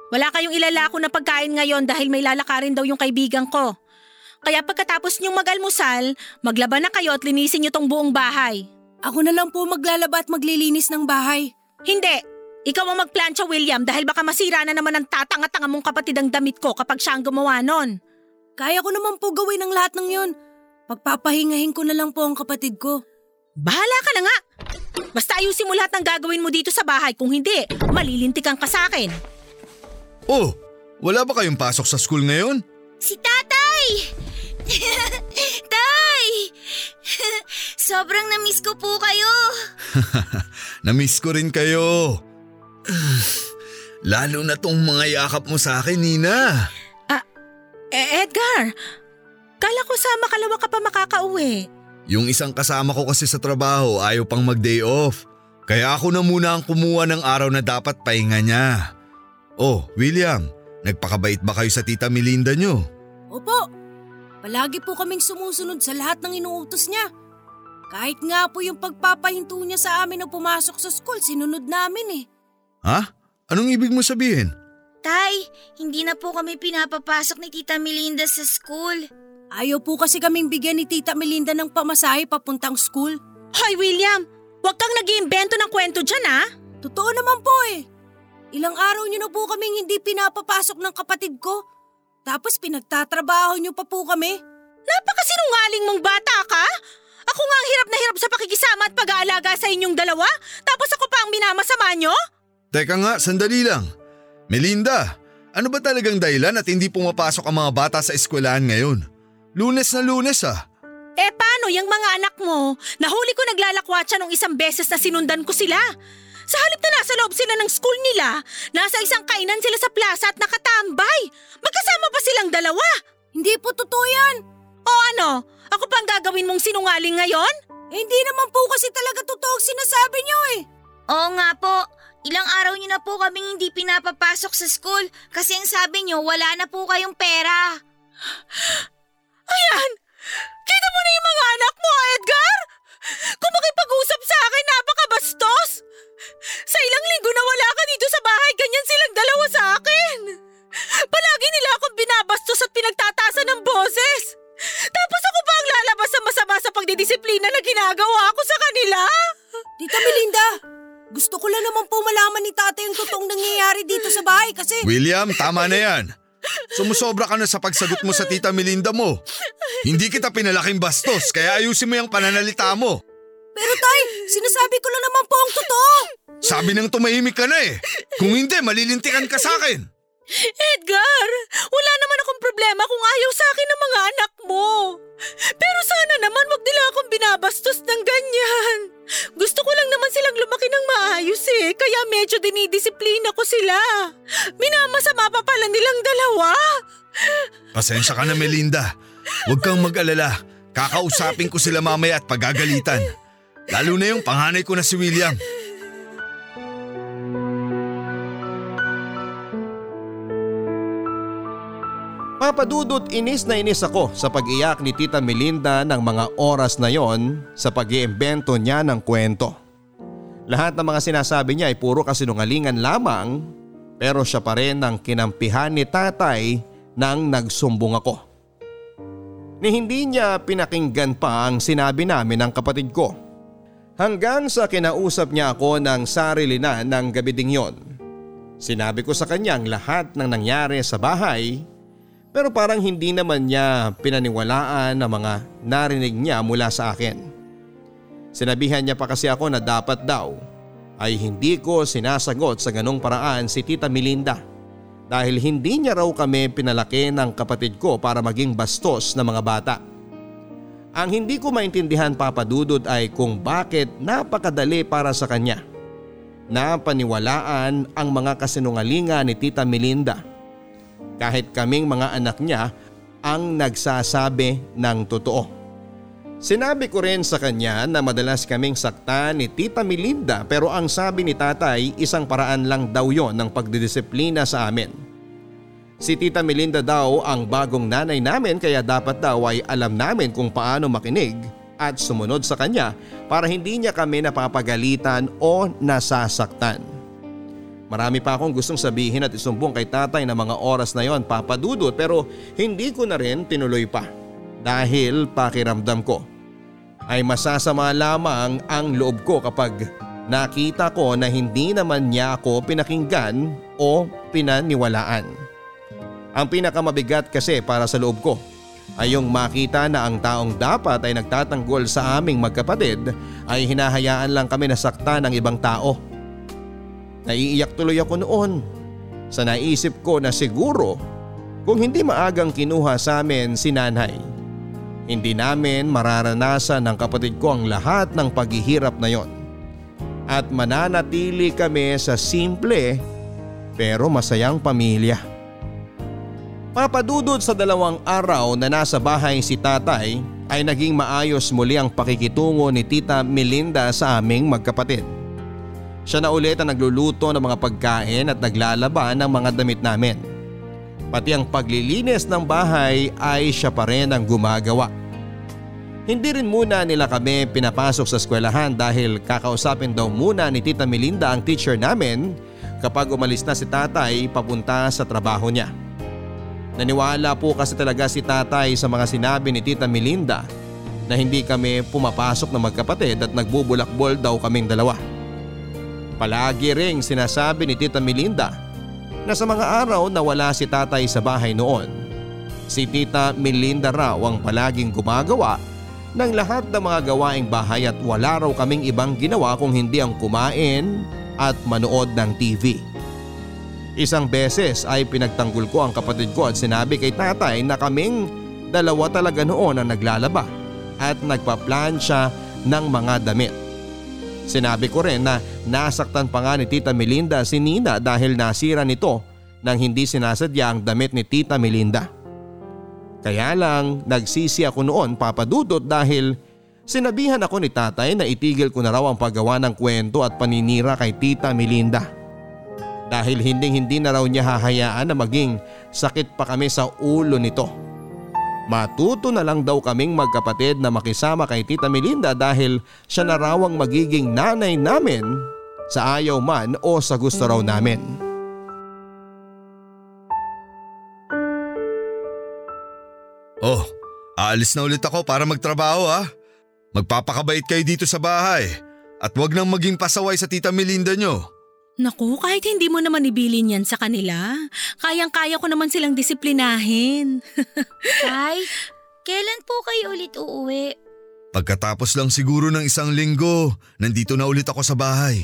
Wala kayong ilalako na pagkain ngayon dahil may lalakarin daw yung kaibigan ko. Kaya pagkatapos niyong mag-almusal, maglaba na kayo at linisin niyo tong buong bahay. Ako na lang po maglalaba at maglilinis ng bahay. Hindi! Ikaw ang magplansya, William, dahil baka masira na naman ang tatanga-tanga mong kapatid ang damit ko kapag siya ang gumawa nun. Kaya ko naman po gawin ang lahat ng yon. Pagpapahingahin ko na lang po ang kapatid ko. Bahala ka na nga! Basta ayusin mo lahat ng gagawin mo dito sa bahay. Kung hindi, malilintikan ka sa akin. Oh, wala ba kayong pasok sa school ngayon? Si tatay! Tay! Sobrang na-miss ko po kayo. Namiss ko rin kayo. Lalo na tong mga yakap mo sa akin, Nina. Eh, Edgar, kala ko sa makalawa ka pa makakauwi. Yung isang kasama ko kasi sa trabaho ayaw pang mag-day off. Kaya ako na muna ang kumuha ng araw na dapat pahinga niya. Oh, William, nagpakabait ba kayo sa tita Melinda nyo? Opo, palagi po kaming sumusunod sa lahat ng inuutos niya. Kahit nga po yung pagpapahinto niya sa amin na pumasok sa school, sinunod namin eh. Ha? Anong ibig mo sabihin? Tay, hindi na po kami pinapapasok ni Tita Melinda sa school. Ayaw po kasi kaming bigyan ni Tita Melinda ng pamasahe papuntang school. Hoy, William! Huwag kang nag iimbento ng kwento dyan, ha? Totoo naman po eh. Ilang araw niyo na po kaming hindi pinapapasok ng kapatid ko. Tapos pinagtatrabaho niyo pa po kami. Napakasinungaling mong bata ka! Ako nga ang hirap na hirap sa pakikisama at pag-aalaga sa inyong dalawa, tapos ako pa ang minamasama nyo? Teka nga, sandali lang. Melinda, ano ba talagang dahilan at hindi pumapasok ang mga bata sa eskwelahan ngayon? Lunes na lunes ah. Eh paano yung mga anak mo? Nahuli ko naglalakwatsa nung isang beses na sinundan ko sila. Sa halip na nasa loob sila ng school nila, nasa isang kainan sila sa plaza at nakatambay. Magkasama pa silang dalawa. Hindi po totoo yan. O ano, ako pa ang gagawin mong sinungaling ngayon? Eh, hindi naman po kasi talaga totoo ang sinasabi niyo eh. Oo nga po. Ilang araw niyo na po kaming hindi pinapapasok sa school kasi ang sabi niyo wala na po kayong pera. Ayan! Kita mo na yung mga anak mo, Edgar! Kung makipag-usap sa akin, napakabastos! Sa ilang linggo na wala ka dito sa bahay, ganyan silang dalawa sa akin! Palagi nila akong binabastos at pinagtatasan ng boses! Tapos ako pa ang lalabas sa masama sa pagdidisiplina na ginagawa ko sa kanila! Tita Melinda, gusto ko lang naman po malaman ni tatay yung totoong nangyayari dito sa bahay kasi... William, tama na yan. Sumusobra ka na sa pagsagot mo sa tita Melinda mo. Hindi kita pinalaking bastos kaya ayusin mo yung pananalita mo. Pero tay, sinasabi ko lang naman po ang totoo. Sabi nang tumahimik ka na eh. Kung hindi, malilintikan ka sa akin. Edgar, wala naman akong problema kung ayaw sa akin ng mga anak mo. Pero sana naman wag nila akong binabastos ng ganyan. Gusto ko lang naman silang lumaki ng maayos eh, kaya medyo dinidisiplina ko sila. Minamasama pa pala nilang dalawa. Pasensya ka na Melinda. Huwag kang mag-alala. Kakausapin ko sila mamaya at pagagalitan. Lalo na yung panganay ko na si William. Papadudot inis na inis ako sa pag-iyak ni Tita Melinda ng mga oras na yon sa pag-iimbento niya ng kwento. Lahat ng mga sinasabi niya ay puro kasinungalingan lamang pero siya pa rin ang kinampihan ni tatay nang nagsumbong ako. Ni hindi niya pinakinggan pa ang sinabi namin ng kapatid ko. Hanggang sa kinausap niya ako ng sarili na ng gabi ding yon. Sinabi ko sa kanyang lahat ng nangyari sa bahay pero parang hindi naman niya pinaniwalaan ang mga narinig niya mula sa akin. Sinabihan niya pa kasi ako na dapat daw ay hindi ko sinasagot sa ganong paraan si Tita Melinda dahil hindi niya raw kami pinalaki ng kapatid ko para maging bastos na mga bata. Ang hindi ko maintindihan papadudod ay kung bakit napakadali para sa kanya na paniwalaan ang mga kasinungalingan ni Tita Melinda kahit kaming mga anak niya ang nagsasabi ng totoo. Sinabi ko rin sa kanya na madalas kaming saktan ni Tita Melinda pero ang sabi ni tatay isang paraan lang daw yon ng pagdidisiplina sa amin. Si Tita Melinda daw ang bagong nanay namin kaya dapat daw ay alam namin kung paano makinig at sumunod sa kanya para hindi niya kami napapagalitan o nasasaktan. Marami pa akong gustong sabihin at isumbong kay tatay na mga oras na yon papadudot pero hindi ko na rin tinuloy pa dahil pakiramdam ko ay masasama lamang ang loob ko kapag nakita ko na hindi naman niya ako pinakinggan o pinaniwalaan. Ang pinakamabigat kasi para sa loob ko ay yung makita na ang taong dapat ay nagtatanggol sa aming magkapatid ay hinahayaan lang kami nasakta ng ibang tao. Naiiyak tuloy ako noon sa naisip ko na siguro kung hindi maagang kinuha sa amin si nanay. Hindi namin mararanasan ng kapatid ko ang lahat ng paghihirap na yon. At mananatili kami sa simple pero masayang pamilya. Papadudod sa dalawang araw na nasa bahay si tatay ay naging maayos muli ang pakikitungo ni tita Melinda sa aming magkapatid. Siya na ulit ang nagluluto ng mga pagkain at naglalaba ng mga damit namin. Pati ang paglilinis ng bahay ay siya pa rin ang gumagawa. Hindi rin muna nila kami pinapasok sa eskwelahan dahil kakausapin daw muna ni Tita Melinda ang teacher namin kapag umalis na si tatay papunta sa trabaho niya. Naniwala po kasi talaga si tatay sa mga sinabi ni Tita Melinda na hindi kami pumapasok na magkapatid at nagbubulakbol daw kaming dalawa. Palagi ring sinasabi ni Tita Melinda na sa mga araw na wala si tatay sa bahay noon, si Tita Melinda raw ang palaging gumagawa ng lahat ng mga gawaing bahay at wala raw kaming ibang ginawa kung hindi ang kumain at manood ng TV. Isang beses ay pinagtanggol ko ang kapatid ko at sinabi kay tatay na kaming dalawa talaga noon ang naglalaba at nagpa-plan siya ng mga damit. Sinabi ko rin na Nasaktan pa nga ni Tita Melinda si Nina dahil nasira nito nang hindi sinasadya ang damit ni Tita Melinda. Kaya lang nagsisi ako noon papadudot dahil sinabihan ako ni tatay na itigil ko na raw ang paggawa ng kwento at paninira kay Tita Melinda. Dahil hindi hindi na raw niya hahayaan na maging sakit pa kami sa ulo nito. Matuto na lang daw kaming magkapatid na makisama kay Tita Melinda dahil siya na raw ang magiging nanay namin sa ayaw man o sa gusto raw namin. Oh, aalis na ulit ako para magtrabaho ha. Magpapakabait kayo dito sa bahay at wag nang maging pasaway sa tita Melinda nyo. Naku, kahit hindi mo naman ibilin yan sa kanila, kayang-kaya ko naman silang disiplinahin. Tay, kailan po kayo ulit uuwi? Pagkatapos lang siguro ng isang linggo, nandito na ulit ako sa bahay.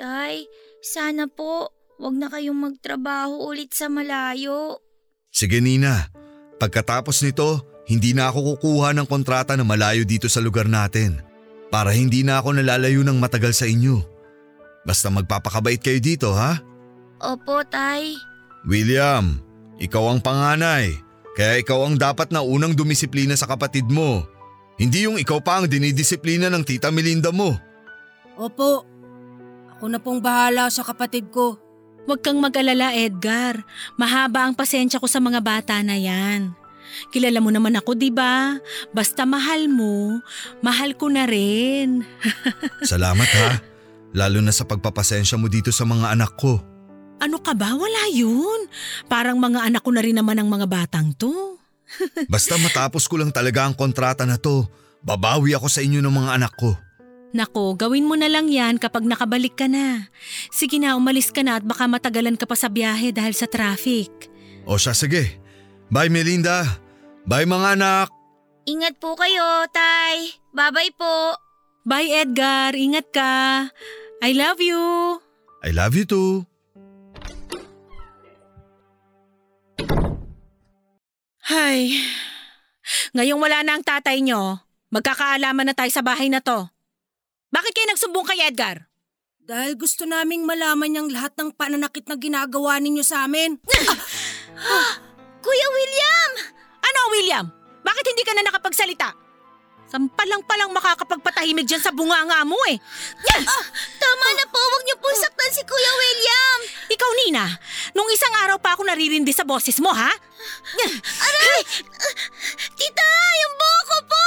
Tay, sana po wag na kayong magtrabaho ulit sa malayo. Sige Nina, pagkatapos nito, hindi na ako kukuha ng kontrata na malayo dito sa lugar natin para hindi na ako nalalayo ng matagal sa inyo. Basta magpapakabait kayo dito ha? Opo, Tay. William, ikaw ang panganay, kaya ikaw ang dapat na unang dumisiplina sa kapatid mo. Hindi yung ikaw pa ang dinidisiplina ng tita Melinda mo. Opo, ako na pong bahala sa kapatid ko. Huwag kang mag-alala, Edgar. Mahaba ang pasensya ko sa mga bata na yan. Kilala mo naman ako, di ba? Basta mahal mo, mahal ko na rin. Salamat ha, lalo na sa pagpapasensya mo dito sa mga anak ko. Ano ka ba? Wala yun. Parang mga anak ko na rin naman ang mga batang to. Basta matapos ko lang talaga ang kontrata na to, babawi ako sa inyo ng mga anak ko. Nako, gawin mo na lang yan kapag nakabalik ka na. Sige na, umalis ka na at baka matagalan ka pa sa biyahe dahil sa traffic. O siya sige. Bye Melinda. Bye mga anak. Ingat po kayo, Tay. Bye-bye po. Bye Edgar, ingat ka. I love you. I love you too. Hay, ngayong wala na ang tatay nyo, magkakaalaman na tayo sa bahay na to. Bakit kayo nagsumbong kay Edgar? Dahil gusto naming malaman niyang lahat ng pananakit na ginagawa ninyo sa amin. Kuya William! Ano, William? Bakit hindi ka na nakapagsalita? Sampalang-palang makakapagpatahimik dyan sa bunganga mo eh. Tama na po, huwag niyo po saktan si Kuya William! Ikaw, Nina, nung isang araw pa ako naririndi sa boses mo, ha? Aray! Tita, yung buhok ko po!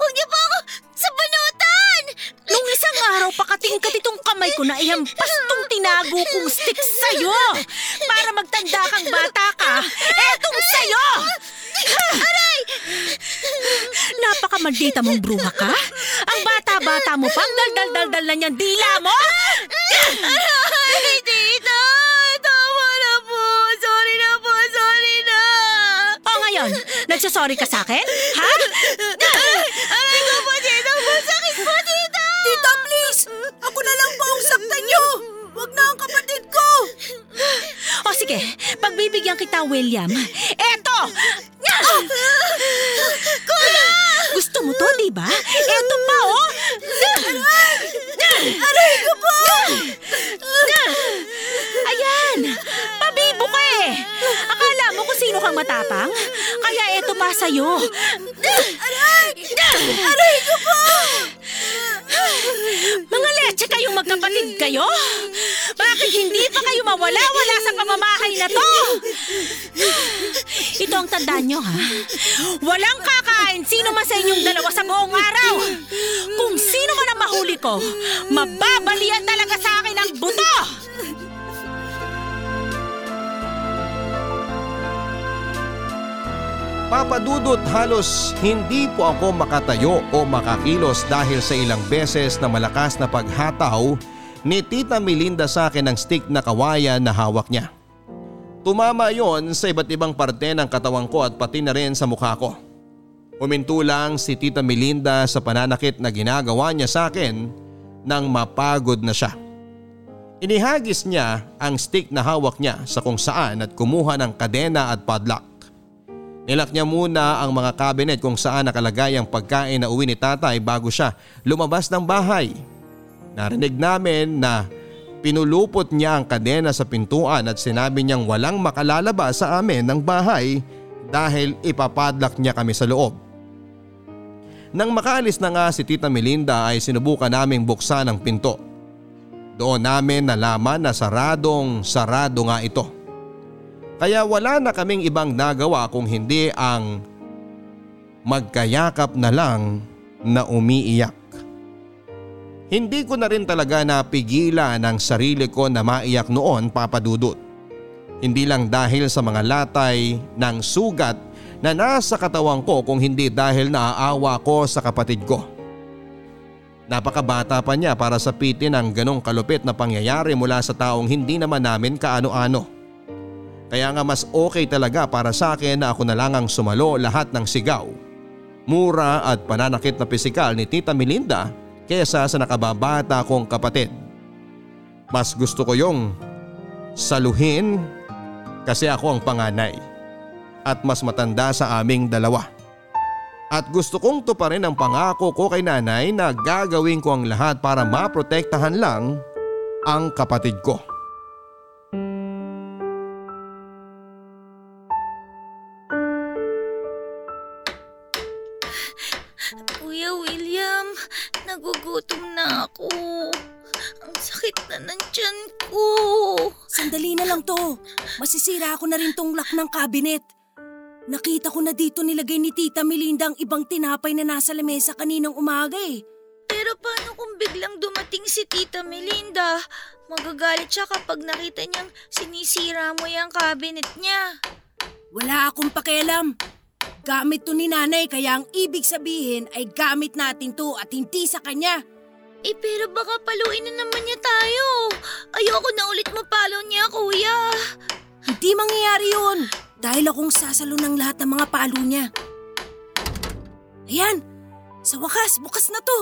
Huwag niyo po ako sabanutan! Nung isang araw pa katingkat itong kamay ko na ihampas tong tinago kong stick sa'yo. Para magtanda kang bata ka, etong sa'yo! Aray! Napakamaldita mong bruha ka? Ang bata-bata mo pang dal-dal-dal-dal na niyang dila mo? Aray, tita! Ngayon, nagsasorry ka sa akin? Ha? Aray ko po, tita! Masakit po, tita! Tita, please! Ako na lang po ang saktan niyo! Huwag na ang kapatid ko! O sige, pagbibigyan kita, William. Eto! Kuya! Gusto mo to, di ba? Eto pa, oh! Aray ko po! Ayan! Pabibo ka eh! Akala mo kung sino kang matapang? Kaya eto pa sa'yo. Aray! Aray ko po! Mga leche kayong magkapatid kayo? Bakit hindi pa kayo mawala-wala sa pamamahay na to? Ito ang tandaan nyo, ha? Walang kakain sino man sa inyong dalawa sa buong araw. Kung sino man ang mahuli ko, mababalian talaga sa akin ang buto! Papadudot halos hindi po ako makatayo o makakilos dahil sa ilang beses na malakas na paghataw ni Tita Melinda sa akin ng stick na kawayan na hawak niya. Tumama yon sa iba't ibang parte ng katawan ko at pati na rin sa mukha ko. Huminto lang si Tita Melinda sa pananakit na ginagawa niya sa akin nang mapagod na siya. Inihagis niya ang stick na hawak niya sa kung saan at kumuha ng kadena at padlock. Nilak niya muna ang mga cabinet kung saan nakalagay ang pagkain na uwi ni tatay bago siya lumabas ng bahay. Narinig namin na pinulupot niya ang kadena sa pintuan at sinabi niyang walang makalalabas sa amin ng bahay dahil ipapadlak niya kami sa loob. Nang makaalis na nga si Tita Melinda ay sinubukan naming buksan ang pinto. Doon namin nalaman na saradong sarado nga ito. Kaya wala na kaming ibang nagawa kung hindi ang magkayakap na lang na umiiyak. Hindi ko na rin talaga napigilan ang sarili ko na maiyak noon papadudot. Hindi lang dahil sa mga latay ng sugat na nasa katawan ko kung hindi dahil naaawa ko sa kapatid ko. Napakabata pa niya para sapitin ang ganong kalupit na pangyayari mula sa taong hindi naman namin kaano-ano. Kaya nga mas okay talaga para sa akin na ako na lang ang sumalo lahat ng sigaw, mura at pananakit na pisikal ni Tita Melinda kesa sa nakababata kong kapatid. Mas gusto ko yung saluhin kasi ako ang panganay at mas matanda sa aming dalawa. At gusto kong tuparin ang pangako ko kay nanay na gagawin ko ang lahat para maprotektahan lang ang kapatid ko. Na ako. Ang sakit na ng tiyan ko. Sandali na lang to. Masisira ako na rin tong lock ng cabinet. Nakita ko na dito nilagay ni Tita Melinda ang ibang tinapay na nasa lamesa kaninang umaga eh. Pero paano kung biglang dumating si Tita Melinda? Magagalit siya kapag nakita niyang sinisira mo yung cabinet niya. Wala akong pakialam. Gamit to ni nanay kaya ang ibig sabihin ay gamit natin to at hindi sa kanya. Eh pero baka paluin na naman niya tayo. Ayoko na ulit mapalo niya, kuya. Hindi mangyayari yun dahil akong sasalo ng lahat ng mga palo niya. Ayan, sa wakas, bukas na to.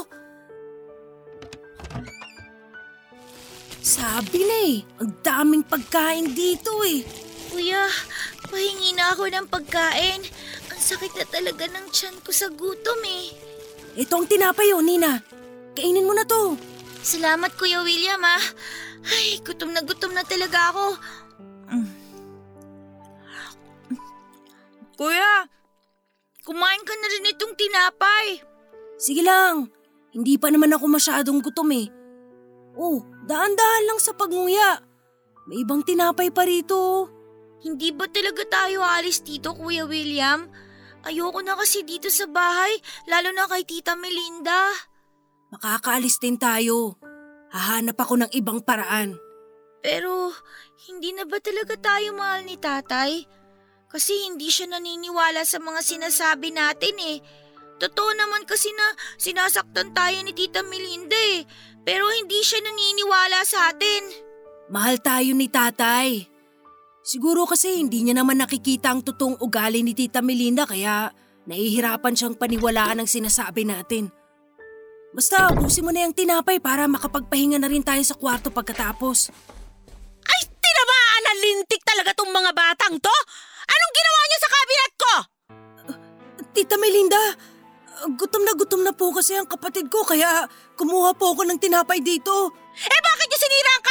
Sabi na eh, ang daming pagkain dito eh. Kuya, pahingi na ako ng pagkain. Ang sakit na talaga ng tiyan ko sa gutom eh. Ito ang tinapay oh, Nina. Kainin mo na to. Salamat, Kuya William ah. Ay, gutom na gutom na talaga ako. Mm. Kuya, kumain ka na rin itong tinapay. Sige lang, hindi pa naman ako masyadong gutom eh. Oh, daan-daan lang sa pagnguya. May ibang tinapay pa rito. Hindi ba talaga tayo alis dito, Kuya William? Ayoko na kasi dito sa bahay, lalo na kay Tita Melinda. Makakaalis din tayo. Hahanap ako ng ibang paraan. Pero, hindi na ba talaga tayo mahal ni tatay? Kasi hindi siya naniniwala sa mga sinasabi natin eh. Totoo naman kasi na sinasaktan tayo ni Tita Melinda eh. Pero hindi siya naniniwala sa atin. Mahal tayo ni tatay. Siguro kasi hindi niya naman nakikita ang totoong ugali ni Tita Melinda kaya nahihirapan siyang paniwalaan ang sinasabi natin. Basta ubusin mo na yung tinapay para makapagpahinga na rin tayo sa kwarto pagkatapos. Ay, tinamaan na lintik talaga tong mga batang to! Anong ginawa niyo sa cabinet ko? Tita Melinda, gutom na gutom na po kasi ang kapatid ko kaya kumuha po ako ng tinapay dito. Eh bakit niyo sinira ang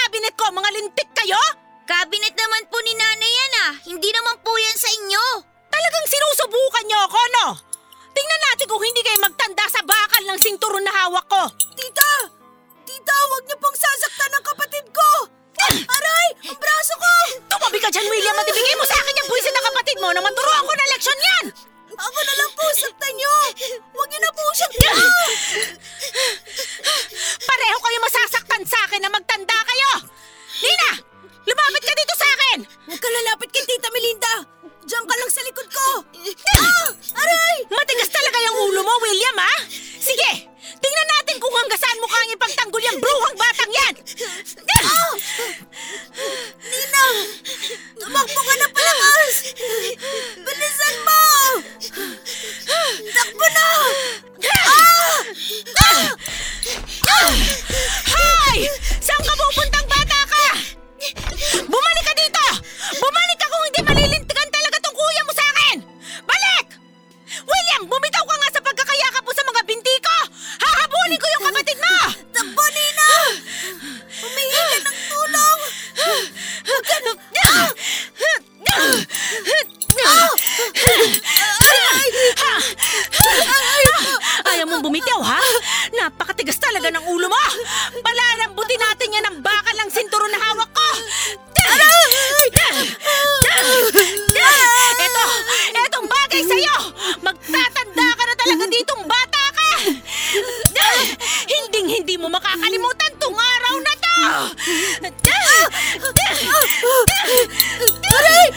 Aray!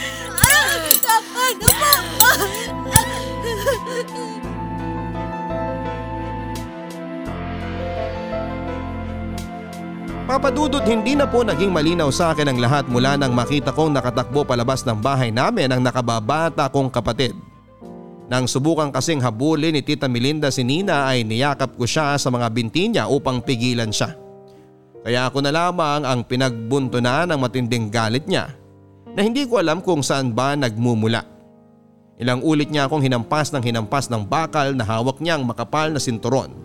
Tama na po! Papadudot hindi na po naging malinaw sa akin ang lahat mula nang makita kong nakatakbo palabas ng bahay namin ang nakababata kong kapatid. Nang subukan kasing habulin ni Tita Melinda si Nina ay niyakap ko siya sa mga binti niya upang pigilan siya. Kaya ako na lamang ang pinagbuntunan ng matinding galit niya na hindi ko alam kung saan ba nagmumula. Ilang ulit niya akong hinampas ng hinampas ng bakal na hawak niyang makapal na sinturon.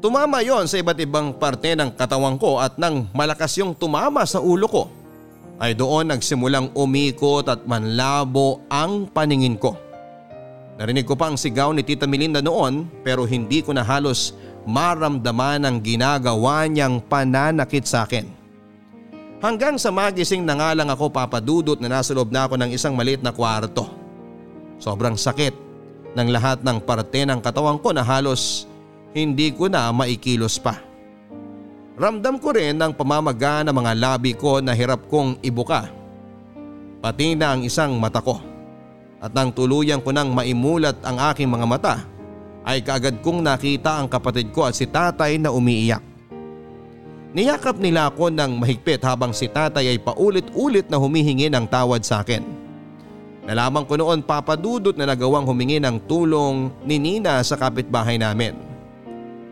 Tumama yon sa iba't ibang parte ng katawan ko at nang malakas yung tumama sa ulo ko ay doon nagsimulang umikot at manlabo ang paningin ko. Narinig ko pa ang sigaw ni Tita Melinda noon pero hindi ko na halos maramdaman ang ginagawa niyang pananakit sa akin. Hanggang sa magising na nga lang ako papadudot na nasa loob na ako ng isang maliit na kwarto. Sobrang sakit ng lahat ng parte ng katawan ko na halos hindi ko na maikilos pa. Ramdam ko rin ang pamamaga ng mga labi ko na hirap kong ibuka. Pati na ang isang mata ko. At nang tuluyan ko nang maimulat ang aking mga mata ay kaagad kong nakita ang kapatid ko at si tatay na umiiyak. Niyakap nila ako ng mahigpit habang si tatay ay paulit-ulit na humihingi ng tawad sa akin. Nalaman ko noon papadudot na nagawang humingi ng tulong ni Nina sa kapitbahay namin.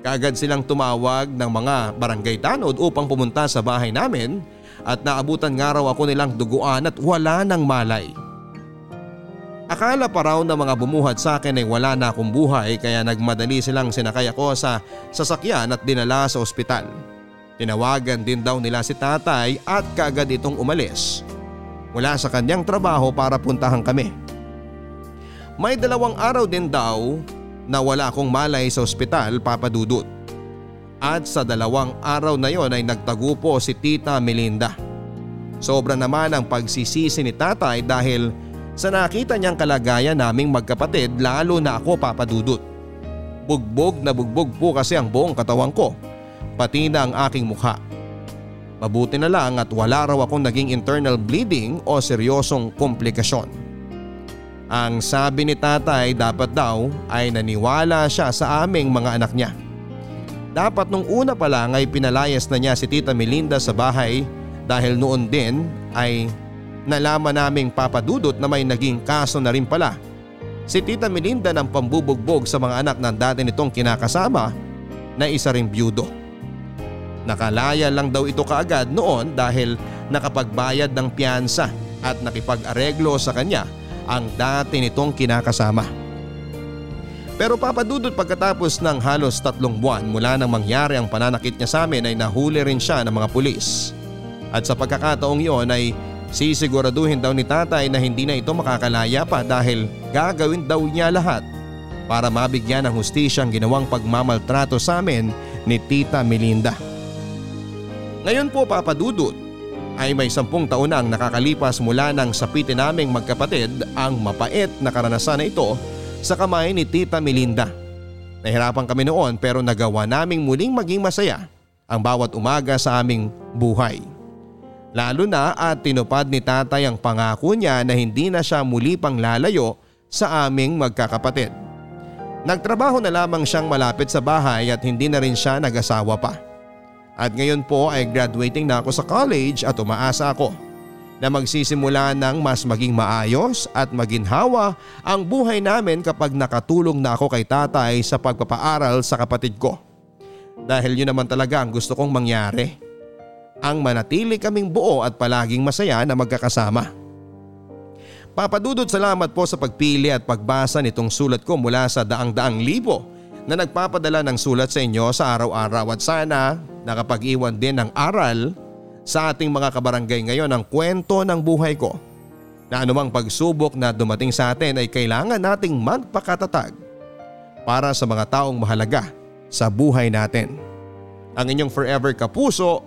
Kaagad silang tumawag ng mga barangay tanod upang pumunta sa bahay namin at naabutan nga raw ako nilang duguan at wala nang malay. Akala pa raw ng mga bumuhat sa akin ay wala na akong buhay kaya nagmadali silang sinakay ako sa sasakyan at dinala sa ospital. Tinawagan din daw nila si tatay at kaagad itong umalis. Mula sa kanyang trabaho para puntahan kami. May dalawang araw din daw na wala akong malay sa ospital papadudot. At sa dalawang araw na yon ay nagtagupo si Tita Melinda. Sobra naman ang pagsisisi ni tatay dahil sa nakita niyang kalagayan naming magkapatid lalo na ako papadudot. Bugbog na bugbog po kasi ang buong katawan ko, pati na ang aking mukha. Mabuti na lang at wala raw akong naging internal bleeding o seryosong komplikasyon. Ang sabi ni tatay dapat daw ay naniwala siya sa aming mga anak niya. Dapat nung una pa lang ay pinalayas na niya si Tita Melinda sa bahay dahil noon din ay nalaman naming papadudot na may naging kaso na rin pala. Si Tita Melinda ng pambubugbog sa mga anak ng dati nitong kinakasama na isa ring byudo. Nakalaya lang daw ito kaagad noon dahil nakapagbayad ng piyansa at nakipag-areglo sa kanya ang dati nitong kinakasama. Pero papadudot pagkatapos ng halos tatlong buwan mula nang mangyari ang pananakit niya sa amin ay nahuli rin siya ng mga pulis. At sa pagkakataong iyon ay Sisiguraduhin daw ni tatay na hindi na ito makakalaya pa dahil gagawin daw niya lahat para mabigyan ng hustisya ang ginawang pagmamaltrato sa amin ni Tita Melinda. Ngayon po papadudot ay may sampung taon na ang nakakalipas mula nang sapitin naming magkapatid ang mapait na karanasan na ito sa kamay ni Tita Melinda. Nahirapan kami noon pero nagawa naming muling maging masaya ang bawat umaga sa aming buhay. Lalo na at tinupad ni tatay ang pangako niya na hindi na siya muli pang lalayo sa aming magkakapatid. Nagtrabaho na lamang siyang malapit sa bahay at hindi na rin siya nag-asawa pa. At ngayon po ay graduating na ako sa college at umaasa ako na magsisimula ng mas maging maayos at maginhawa ang buhay namin kapag nakatulong na ako kay tatay sa pagpapaaral sa kapatid ko. Dahil yun naman talaga ang gusto kong mangyari ang manatili kaming buo at palaging masaya na magkakasama. Papadudod salamat po sa pagpili at pagbasa nitong sulat ko mula sa daang-daang libo na nagpapadala ng sulat sa inyo sa araw-araw at sana nakapag-iwan din ng aral sa ating mga kabarangay ngayon ang kwento ng buhay ko na anumang pagsubok na dumating sa atin ay kailangan nating magpakatatag para sa mga taong mahalaga sa buhay natin. Ang inyong forever kapuso